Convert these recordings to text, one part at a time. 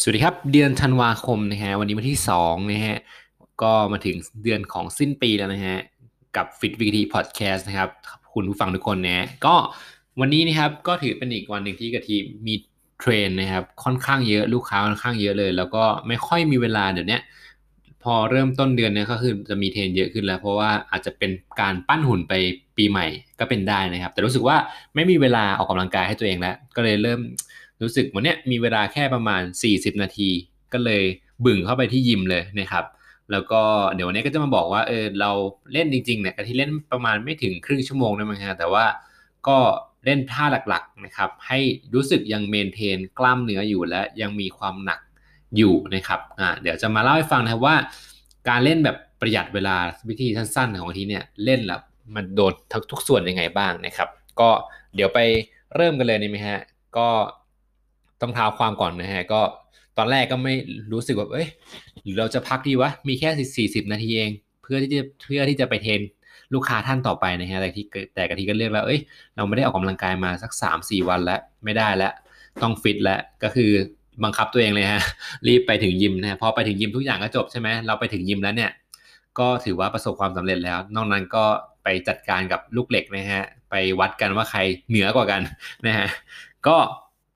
สวัสดีครับ เดือนธันวาคมนะฮะวันนี้วันที่2นะฮะก็มาถึงเดือนของสิ้นปีแล้วนะฮะกับ Fit v ีพอดแคสต์นะครับคุณผู้ฟังทุกคนนะก็วันนี้นะครับก็ถือเป็นอีกวันหนึ่งที่กะทิมีเทรนนะครับค่อนข้างเยอะลูกค้าค่อนข้างเยอะเลย แล้วก็ไม่ค่อยมีเวลาเดี๋ยวนี้พอเริ่มต้นเดือนเนี่ยก็คือจะมีเทรนเยอะขึ้นแล้ว เพราะว่าอาจจะเป็นการปั้นหุ่นไปปีใหม่ก็เป็นได้นะครับ แต่รู้สึกว่าไม่มีเวลาออกกำลังกายให้ตัวเองแล้วก็เลยเริ่ม รู้สึกวันนี้มีเวลาแค่ประมาณ 40 นาที ก็เลยบึ่งเข้าไปที่ยิมเลยนะครับ แล้วก็เดี๋ยววันนี้ก็จะมาบอกว่าเออเราเล่นจริงๆเนี่ยที่เล่นประมาณไม่ถึงครึ่งชั่วโมงนะมั้งฮะแต่ว่าก็เล่นท่าหลักๆนะครับ ให้รู้สึกยังเมนเทนกล้ามเนื้ออยู่และยังมีความหนักอยู่นะครับอ่าเดี๋ยวจะมาเล่าให้ฟังนะครับว่า การเล่นแบบประหยัดเวลาวิธีสั้นๆ ของทีเนี่ยเล่นแล้วมันโดนทุกส่วนยังไงบ้างนะครับ ก็เดี๋ยวไปเริ่มกันเลยนี่ไหมฮะก็ ต้องท้าความก่อนนะฮะก็ตอนแรกก็ไม่รู้สึกว่าเอ้ยหรือเราจะพักดีวะมีแค่สี่สิบนาทีเอง เพื่อที่จะเพื่อที่จะไปเทรนลูกค้าท่านต่อไปนะฮะแต่ที่แต่กะทิก็เลือกแล้วเอ้ยเราไม่ได้ออกกำลังกายมาสักสามสี่วันแล้วไม่ได้แล้วต้องฟิตแล้วก็คือบังคับตัวเองเลยฮะรีบไปถึงยิมนะพอไปถึงยิมทุกอย่างก็จบใช่ไหมเราไปถึงยิมแล้วเนี่ยก็ถือว่าประสบความสำเร็จแล้ว นอกนั้นก็ไปจัดการกับลูกเหล็กนะฮะไปวัดกันว่าใครเหนือกว่ากันนะฮะก็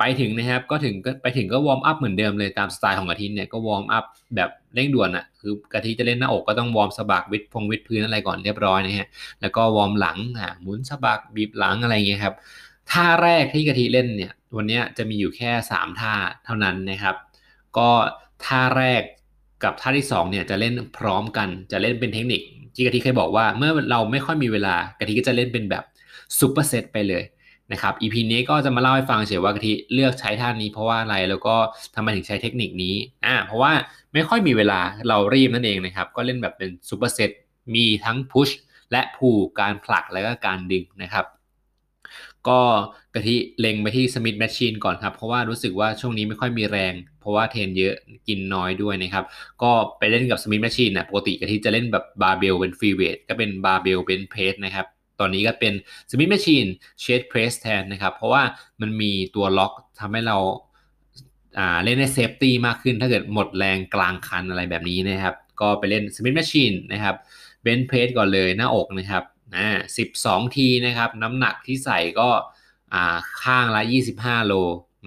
ไปถึงนะครับก็ถึงก็ไปถึงก็วอร์มอัพเหมือนเดิมเลยตามสไตล์ของกะทิเนี่ยก็วอร์มอัพแบบเร่งด่วนอะ่ะคือกะทิจะเล่นหน้าอกก็ต้องวอร์มสะบักวิดพงวิดพื้นอะไรก่อนเรียบร้อยนะฮะแล้วก็วอร์มหลังอ่าหมุนสะบักบีบหลังอะไรเงี้ยครับท่าแรกที่กะทิเล่นเนี่ยวันนี้จะมีอยู่แค่ 3 ท่าเท่านั้นนะครับ ก็ท่าแรกกับท่าที่2เนี่ยจะเล่นพร้อมกันจะเล่นเป็นเทคนิคที่กะทิเคยบอกว่า เมื่อเราไม่ค่อยมีเวลากะทิก็จะเล่นเป็นแบบซูเปอร์เซตไปเลย นะครับ EP นี้ก็จะมาเล่าให้ฟังเฉยว่ากะทิเลือกใช้ท่านี้เพราะว่าอะไรแล้วก็ทำไมถึงใช้เทคนิคนี้อ่าเพราะว่าไม่ค่อยมีเวลาเรารีบนั่นเองนะครับ ก็เล่นแบบเป็นซูเปอร์เซตมีทั้งพุชและพูกการผลักแล้วก็การดึงนะครับ ก็กะทิเล็งไปที่ Smith machine ก่อนครับ เพราะว่ารู้สึกว่าช่วงนี้ไม่ค่อยมีแรง เพราะว่า train เยอะกินน้อยด้วยนะครับ ก็ไปเล่นกับ Smith machine นะปกติกะทิจะเล่นแบบบาร์เบลเป็น free weight ก็เป็น barbell bench press นะครับ ตอนนี้ก็เป็น Smith machine chest press แทนนะครับ เพราะว่ามันมีตัวล็อกทำให้เราเล่นใน safety มากขึ้นถ้าเกิดหมดแรงกลางคันอะไรแบบนี้นะครับ ก็ไปเล่น Smith machine นะครับ bench press ก่อนเลยหน้าอกนะครับอ่าสิบสองทีนะครับ น้ำหนักที่ใส่ก็อ่าข้างละ 25 โล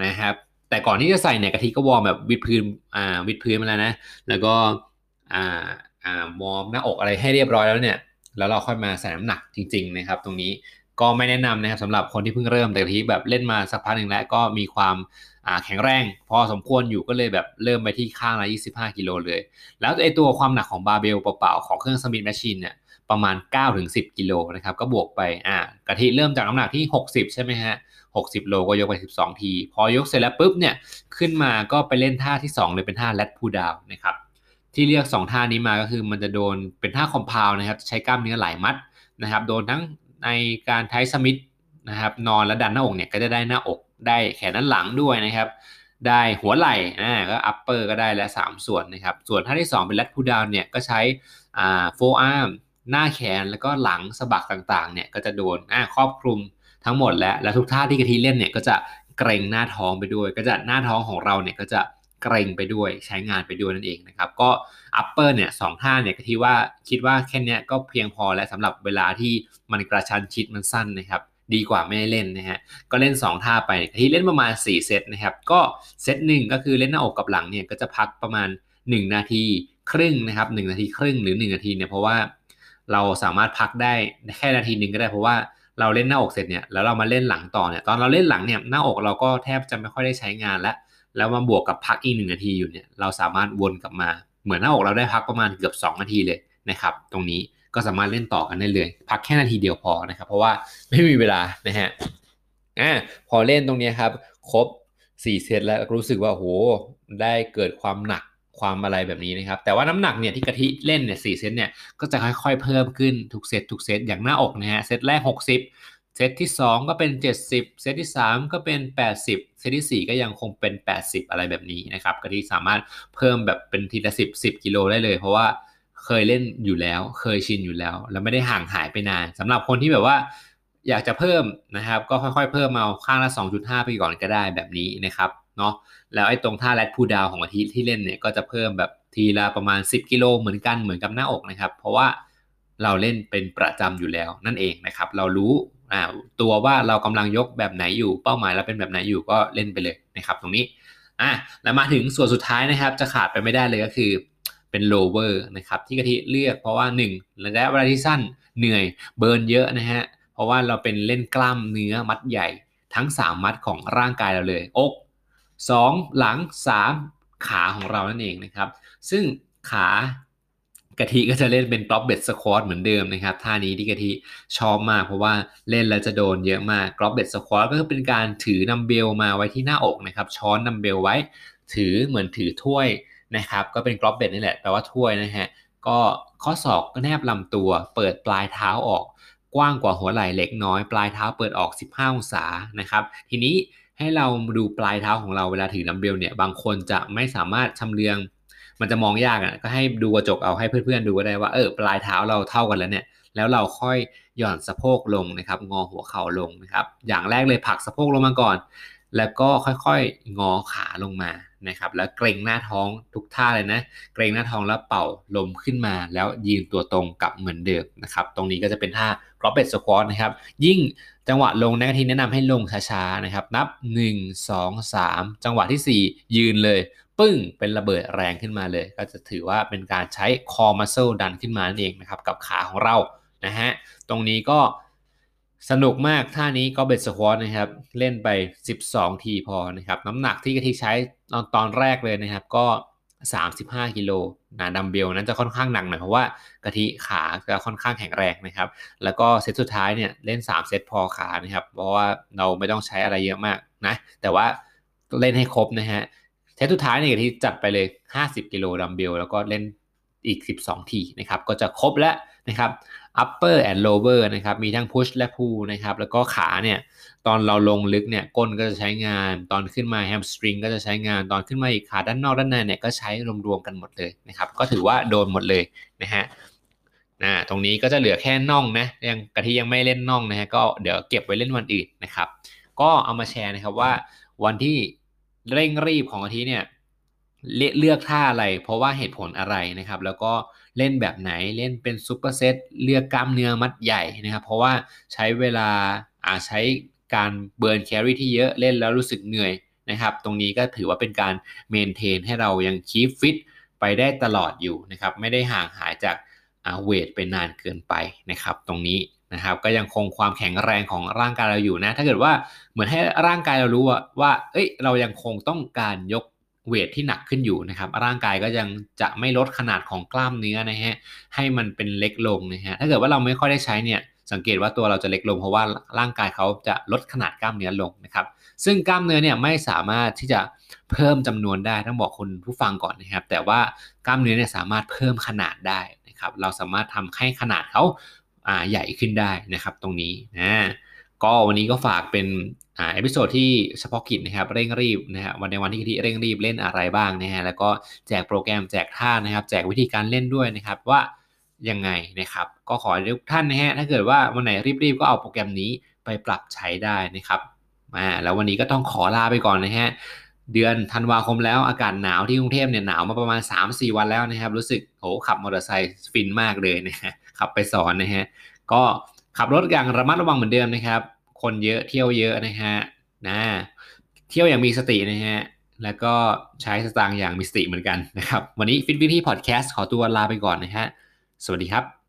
นะครับ แต่ก่อนที่จะใส่เนี่ยกะทิก็วอร์มแบบวิดพื้นอ่าวิดพื้นมาแล้วนะ แล้วก็อ่าอ่าวอร์มหน้าอกอะไรให้เรียบร้อยแล้วเนี่ย แล้วเราค่อยมาใส่น้ำหนักจริงๆนะครับ ตรงนี้ก็ไม่แนะนำนะครับสำหรับคนที่เพิ่งเริ่มแต่ที่แบบเล่นมาสักพักหนึ่งแล้วก็มีความแข็งแรงพอสมควรอยู่ก็เลยแบบเริ่มไปที่ข้างละ 25 กิโลเลย แล้วไอตัวความหนักของบาร์เบลเปล่าๆ ของเครื่อง Smith machine เนี่ยประมาณ 9-10 กิโลนะครับก็บวกไปอ่ากะทิเริ่มจากน้ำหนักที่ 60 ใช่ไหมฮะ60 โลก็ยกไป 12 ที พอยกเสร็จแล้วปุ๊บเนี่ยขึ้นมาก็ไปเล่นท่าที่ 2 เลยเป็นท่าแรดพูดาวนะครับ ที่เรียก 2 ท่านี้มาก็คือมันจะโดนเป็นท่า compound นะครับใช้กล้ามเนื้อหลายมัดนะครับ โดนทั้งในการไทสมิธนะครับ นอนและดันหน้าอกเนี่ยก็จะได้หน้าอกได้แขนด้านหลังด้วยนะครับ ได้หัวไหล่อ่าก็ upper ก็ได้และ 3 ส่วนนะครับ ส่วนท่าที่ 2 เป็นแรดพูดาวเนี่ยก็ใช้อ่า forearm หน้าแขนแล้วก็หลังสะบักต่างๆเนี่ยก็จะโดนอ่าครอบคลุมทั้งหมดแล้วและทุกท่าที่กะทิเล่นเนี่ยก็จะเกร็งหน้าท้องไปด้วย ก็จะหน้าท้องของเราเนี่ยก็จะ เกร็งไปด้วยใช้งานไปด้วยนั่นเองนะครับ ก็ upper เนี่ยสองท่าเนี่ยก็ที่ว่าคิดว่าแค่นี้ก็เพียงพอแล้วสำหรับเวลาที่มันกระชั้นชิดมันสั้นนะครับ ดีกว่าไม่เล่นนะฮะก็เล่น 2 ท่าไปที่เล่นประมาณ 4 เซตนะครับ ก็เซตหนึ่งก็คือเล่นหน้าอกกับหลังเนี่ยก็จะพักประมาณ 1 นาทีครึ่งนะครับ1นาทีครึ่งหรือ 1 นาทีเนี่ยเพราะว่าเราสามารถพักได้แค่นาทีหนึ่งก็ได้เพราะว่าเราเล่นหน้าอกเสร็จเนี่ยแล้วเรามาเล่นหลังต่อเนี่ยตอนเราเล่นหลังเนี่ยหน้าอกเราก็แทบจะไม่ค่อยได้ใช้งานแล้ว แล้วมาบวกกับพักอีกหนึ่งนาทีอยู่เนี่ยเราสามารถวนกลับมา เหมือนหน้าอกเราได้พักประมาณเกือบ 2 นาทีเลยนะครับ ตรงนี้ก็สามารถเล่นต่อกันได้เลย พักแค่นาทีเดียวพอนะครับ เพราะว่าไม่มีเวลานะฮะอ่าพอเล่นตรงนี้ครับ ครบ 4 เซตแล้วรู้สึกว่าโหได้เกิดความหนักความอะไรแบบนี้นะครับ แต่ว่าน้ำหนักเนี่ยที่กะทิเล่นเนี่ยสเซตเนี่ยก็จะค่อยๆเพิ่มขึ้นทุกเซตทุกเซตอย่างหน้าอกนะฮะเซตแรก 60 เซตที่ 2 ก็เป็น 70 เซตที่ 3 ก็เป็น 80 เซตที่ 4 ก็ยังคงเป็น 80 อะไรแบบนี้นะครับก็ที่สามารถเพิ่มแบบเป็นทีละ 10 10 กิโลได้เลย เพราะว่าเคยเล่นอยู่แล้ว เคยชินอยู่แล้ว แล้วไม่ได้ห่างหายไปนานสำหรับคนที่แบบว่าอยากจะเพิ่มนะครับ ก็ค่อยๆ เพิ่มเอาข้างละ 2.5 ไปก่อนก็ได้แบบนี้นะครับเนาะแล้วไอ้ตรงท่าแรดพูดาวของอาทิตย์ที่เล่นเนี่ยก็จะเพิ่มแบบทีละประมาณ 10 กิโลเหมือนกันเหมือนกับหน้าอกนะครับ เพราะว่าเราเล่นเป็นประจำอยู่แล้วนั่นเองนะครับ เรารู้ ตัวว่าเรากำลังยกแบบไหนอยู่เป้าหมายเราเป็นแบบไหนอยู่ก็เล่นไปเลยนะครับ ตรงนี้อะแล้วมาถึงส่วนสุดท้ายนะครับ จะขาดไปไม่ได้เลยก็คือเป็น lower นะครับ ที่กะทิเลือกเพราะว่า1ระยะเวลาที่สั้นเหนื่อย burn เยอะนะฮะเพราะว่าเราเป็นเล่นกล้ามเนื้อมัดใหญ่ทั้ง 3 มัดของร่างกายเราเลยอก2 หลัง 3 ขาของเรานั่นเองนะครับ ซึ่งขา กะทิก็จะเล่นเป็น goblet squat เหมือนเดิมนะครับท่านี้ที่กะทิชอบมากเพราะว่าเล่นแล้วจะโดนเยอะมาก goblet squat ก็คือเป็นการถือนัมเบลมาไว้ที่หน้าอกนะครับช้อนนัมเบลไว้ ถือเหมือนถือถ้วยนะครับก็เป็นกรอบเบ็ดนี่แหละแปลว่าถ้วยนะฮะก็ข้อศอกก็แนบลำตัว เปิดปลายเท้าออกกว้างกว่าหัวไหล่เล็กน้อย ปลายเท้าเปิดออก 15 องศานะครับทีนี้ให้เราดูปลายเท้าของเราเวลาถือนัมเบลเนี่ยบางคนจะไม่สามารถชำเลือง มันจะมองยากอะก็ให้ดูกระจกเอาให้เพื่อนๆดูก็ได้ว่าเออปลายเท้าเราเท่ากันแล้วเนี่ย แล้วเราค่อยหย่อนสะโพกลงนะครับ งอหัวเข่าลงนะครับ อย่างแรกเลยผักสะโพกลงมาก่อน แล้วก็ค่อยๆงอขาลงมานะครับ แล้วเกรงหน้าท้องทุกท่าเลยนะ เกรงหน้าท้องแล้วเป่าลมขึ้นมา แล้วยืนตัวตรงกับเหมือนเดิมนะครับ ตรงนี้ก็จะเป็นท่ากรอบเบดสควอตนะครับ ยิ่งจังหวะลงนะทีแนะนำให้ลงช้าๆนะครับ นับ 1 2 3 จังหวะที่ 4 ยืนเลย ปึ้งเป็นระเบิดแรงขึ้นมาเลย ก็จะถือว่าเป็นการใช้คอมัสเซลดันขึ้นมานั่นเองนะครับกับขาของเรานะฮะตรงนี้ก็สนุกมากท่านี้ goblet squat นะครับเล่นไป 12 ทีพอนะครับน้ำหนักที่กะทิใช้ตอนตอนแรกเลยนะครับก็ 35กิโลนะดัมเบลนั้นจะค่อนข้างหนักหน่อยเพราะว่ากะทิขาจะค่อนข้างแข็งแรงนะครับ แล้วก็เซตสุดท้ายเนี่ยเล่น 3 เซตพอขานะครับเพราะว่าเราไม่ต้องใช้อะไรเยอะมากนะแต่ว่าเล่นให้ครบนะฮะ เซตสุดท้ายเนี่ยที่จัดไปเลย 50 กิโลดัมเบลแล้วก็เล่นอีก 12 ทีนะครับ ก็จะครบแล้วนะครับ upper and lower นะครับ มีทั้ง push และ pull นะครับ แล้วก็ขาเนี่ย ตอนเราลงลึกเนี่ย ก้นก็จะใช้งาน ตอนขึ้นมา hamstring ก็จะใช้งาน ตอนขึ้นมาอีกขาด้านนอกด้านในเนี่ย ก็ใช้รวมๆกันหมดเลยนะครับ ก็ถือว่าโดนหมดเลยนะฮะนะตรงนี้ก็จะเหลือแค่น่องนะ ยังกะทิยังไม่เล่นน่องนะฮะ ก็เดี๋ยวเก็บไว้เล่นวันอื่นนะครับ ก็เอามาแชร์นะครับว่าวันที่ เร่งรีบของอาทิเนี่ยเลือกท่าอะไร เพราะว่าเหตุผลอะไรนะครับ แล้วก็เล่นแบบไหนเล่นเป็น superset เลือกกล้ามเนื้อมัดใหญ่นะครับ เพราะว่าใช้เวลาอาใช้การ burn แคลอรี่ที่เยอะเล่นแล้วรู้สึกเหนื่อยนะครับ ตรงนี้ก็ถือว่าเป็นการ maintain ให้เรายัง keep fit ไปได้ตลอดอยู่นะครับ ไม่ได้ห่างหายจาก weight ไปนานเกินไปนะครับ ตรงนี้ นะครับก็ยังคงความแข็งแรงของร่างกายเราอยู่นะ ถ้าเกิดว่าเหมือนให้ร่างกายเรารู้ว่าว่าเอ้ยเรายังคงต้องการยกเวทที่หนักขึ้นอยู่นะครับ ร่างกายก็ยังจะไม่ลดขนาดของกล้ามเนื้อนะฮะให้มันเป็นเล็กลงนะฮะถ้าเกิดว่าเราไม่ค่อยได้ใช้เนี่ยสังเกตว่าตัวเราจะเล็กลงเพราะว่าร่างกายเขาจะลดขนาดกล้ามเนื้อลงนะครับซึ่งกล้ามเนื้อเนี่ยไม่สามารถที่จะเพิ่มจำนวนได้ต้องบอกคุณผู้ฟังก่อนนะครับ แต่ว่ากล้ามเนื้อเนี่ยสามารถเพิ่มขนาดได้นะครับเราสามารถทำให้ขนาดเขา ใหญ่ขึ้นได้นะครับตรงนี้นะก็วันนี้ก็ฝากเป็นอ่า episode ที่เฉพาะกิจนะครับเร่งรีบนะฮะวันในวันที่ที่เร่งรีบเล่นอะไรบ้างนะฮะแล้วก็แจกโปรแกรมแจกท่านะครับ แจกวิธีการเล่นด้วยนะครับว่ายังไงนะครับ ก็ขอทุกท่านนะฮะถ้าเกิดว่าวันไหนรีบๆก็เอาโปรแกรมนี้ไปปรับใช้ได้นะครับมาแล้ววันนี้ก็ต้องขอลาไปก่อนนะฮะ เดือนธันวาคมแล้วอากาศหนาวที่กรุงเทพเนี่ยหนาวมาประมาณ 3-4 วันแล้วนะครับ รู้สึกโหขับมอเตอร์ไซค์ฟินมากเลยนะฮะขับไปสอนนะฮะก็ขับรถอย่างระมัดระวังเหมือนเดิมนะครับ คนเยอะเที่ยวเยอะนะฮะนะเที่ยวอย่างมีสตินะฮะแล้วก็ใช้สตางค์อย่างมีสติเหมือนกันนะครับ วันนี้ฟิตวิธีพอดแคสต์ขอตัวลาไปก่อนนะฮะสวัสดีครับ